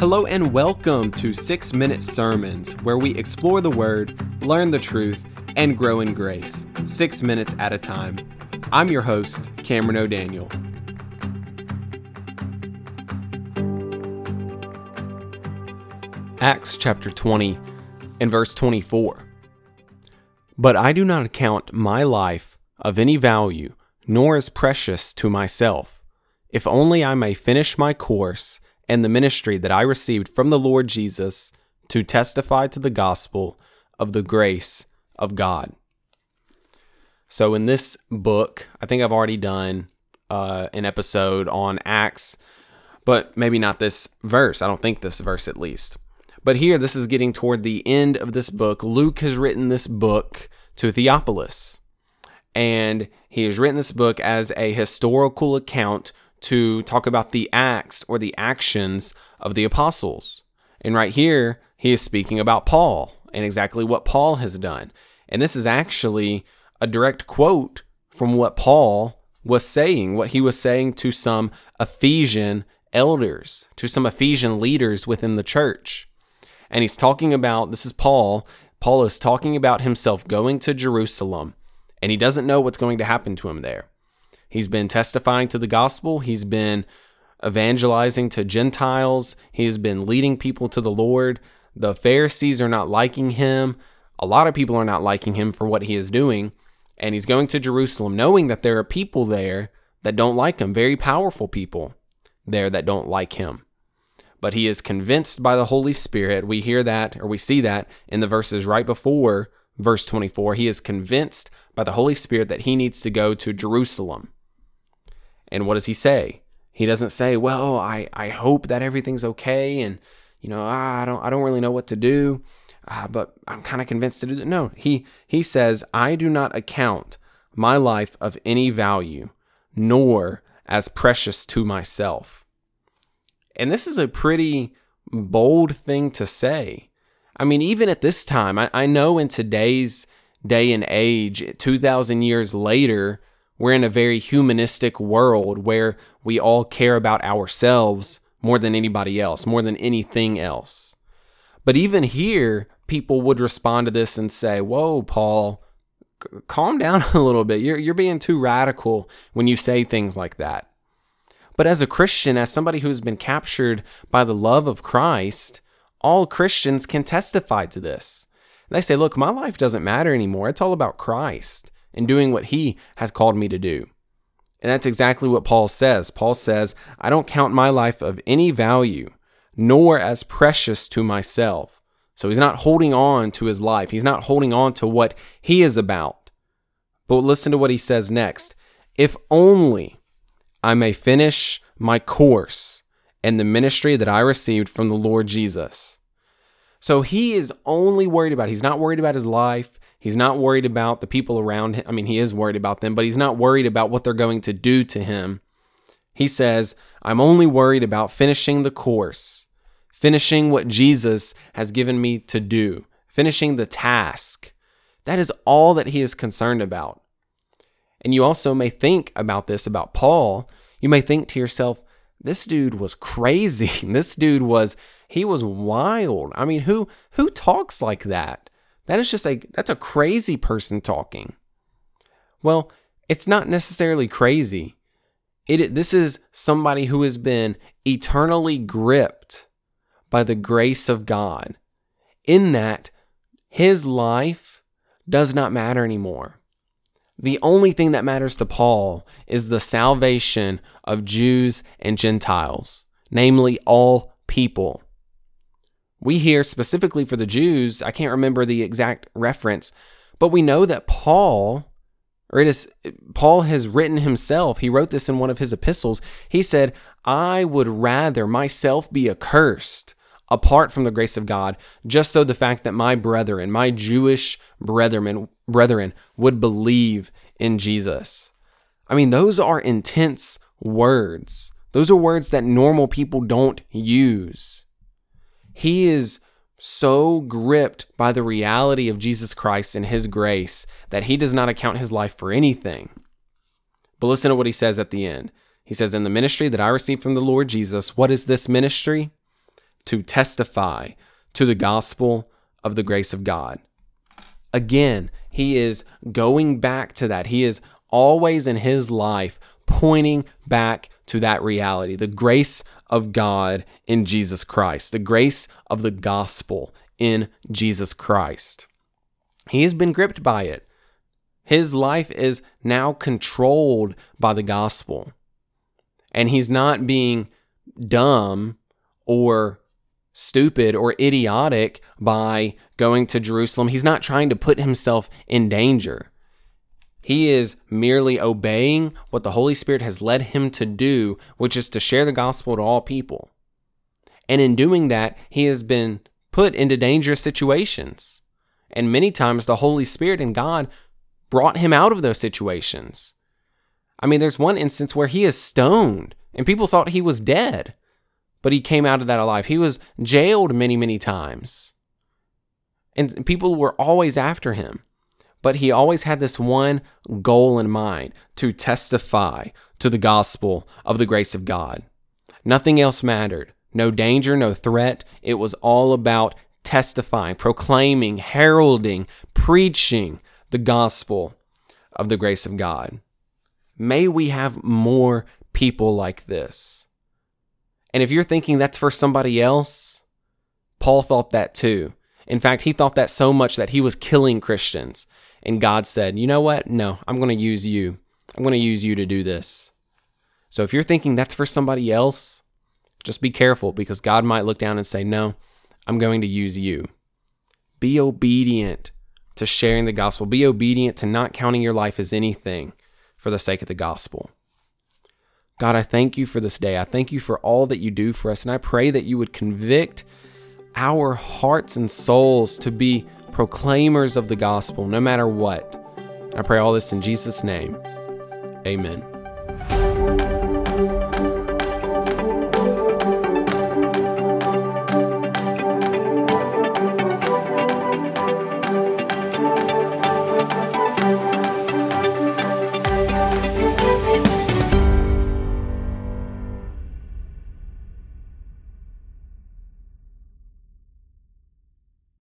Hello and welcome to 6 Minute Sermons, where we explore the Word, learn the truth, and grow in grace, six minutes at a time. I'm your host, Cameron O'Daniel. Acts chapter 20 and verse 24. But I do not account my life of any value, nor as precious to myself, if only I may finish my course and the ministry that I received from the Lord Jesus to testify to the gospel of the grace of God. So, in this book, I think I've already done uh, an episode on Acts, but maybe not this verse. I don't think this verse at least. But here, this is getting toward the end of this book. Luke has written this book to Theophilus, and he has written this book as a historical account to talk about the acts or the actions of the apostles. And right here, he is speaking about Paul and exactly what Paul has done. And this is actually a direct quote from what Paul was saying, what he was saying to some Ephesian elders, to some Ephesian leaders within the church. And he's talking about this is Paul. Paul is talking about himself going to Jerusalem, and he doesn't know what's going to happen to him there. He's been testifying to the gospel. He's been evangelizing to Gentiles. He's been leading people to the Lord. The Pharisees are not liking him. A lot of people are not liking him for what he is doing. And he's going to Jerusalem knowing that there are people there that don't like him, very powerful people there that don't like him. But he is convinced by the Holy Spirit. We hear that or we see that in the verses right before verse 24. He is convinced by the Holy Spirit that he needs to go to Jerusalem. And what does he say? He doesn't say, "Well, I I hope that everything's okay and you know, ah, I don't I don't really know what to do, uh, but I'm kind of convinced to do that." No, he he says, "I do not account my life of any value, nor as precious to myself." And this is a pretty bold thing to say. I mean, even at this time, I, I know in today's day and age, 2,000 years later, we're in a very humanistic world where we all care about ourselves more than anybody else, more than anything else. But even here, people would respond to this and say, Whoa, Paul, c- calm down a little bit. You're, you're being too radical when you say things like that. But as a Christian, as somebody who's been captured by the love of Christ, all Christians can testify to this. They say, Look, my life doesn't matter anymore. It's all about Christ and doing what he has called me to do. And that's exactly what Paul says. Paul says, I don't count my life of any value, nor as precious to myself. So he's not holding on to his life. He's not holding on to what he is about. But listen to what he says next. If only I may finish my course and the ministry that I received from the Lord Jesus. So he is only worried about, he's not worried about his life. He's not worried about the people around him. I mean, he is worried about them, but he's not worried about what they're going to do to him. He says, I'm only worried about finishing the course, finishing what Jesus has given me to do, finishing the task. That is all that he is concerned about. And you also may think about this about Paul. You may think to yourself, this dude was crazy. this dude was he was wild. I mean, who who talks like that? That is just like, that's a crazy person talking. Well, it's not necessarily crazy. It, this is somebody who has been eternally gripped by the grace of God, in that his life does not matter anymore. The only thing that matters to Paul is the salvation of Jews and Gentiles, namely all people. We hear specifically for the Jews, I can't remember the exact reference, but we know that Paul, or it is Paul has written himself, he wrote this in one of his epistles. He said, I would rather myself be accursed apart from the grace of God, just so the fact that my brethren, my Jewish brethren, brethren would believe in Jesus. I mean, those are intense words. Those are words that normal people don't use. He is so gripped by the reality of Jesus Christ and his grace that he does not account his life for anything. But listen to what he says at the end. He says, In the ministry that I received from the Lord Jesus, what is this ministry? to testify to the gospel of the grace of God. Again, he is going back to that. He is always in his life pointing back to that reality the grace of God in Jesus Christ, the grace of the gospel in Jesus Christ. He has been gripped by it. His life is now controlled by the gospel. And he's not being dumb or stupid or idiotic by going to Jerusalem. He's not trying to put himself in danger. He is merely obeying what the Holy Spirit has led him to do, which is to share the gospel to all people. And in doing that, he has been put into dangerous situations. And many times the Holy Spirit and God brought him out of those situations. I mean, there's one instance where he is stoned and people thought he was dead, but he came out of that alive. He was jailed many, many times. And people were always after him. But he always had this one goal in mind to testify to the gospel of the grace of God. Nothing else mattered. No danger, no threat. It was all about testifying, proclaiming, heralding, preaching the gospel of the grace of God. May we have more people like this. And if you're thinking that's for somebody else, Paul thought that too. In fact, he thought that so much that he was killing Christians. And God said, You know what? No, I'm going to use you. I'm going to use you to do this. So if you're thinking that's for somebody else, just be careful because God might look down and say, No, I'm going to use you. Be obedient to sharing the gospel. Be obedient to not counting your life as anything for the sake of the gospel. God, I thank you for this day. I thank you for all that you do for us. And I pray that you would convict our hearts and souls to be proclaimers of the gospel no matter what. I pray all this in Jesus' name. Amen.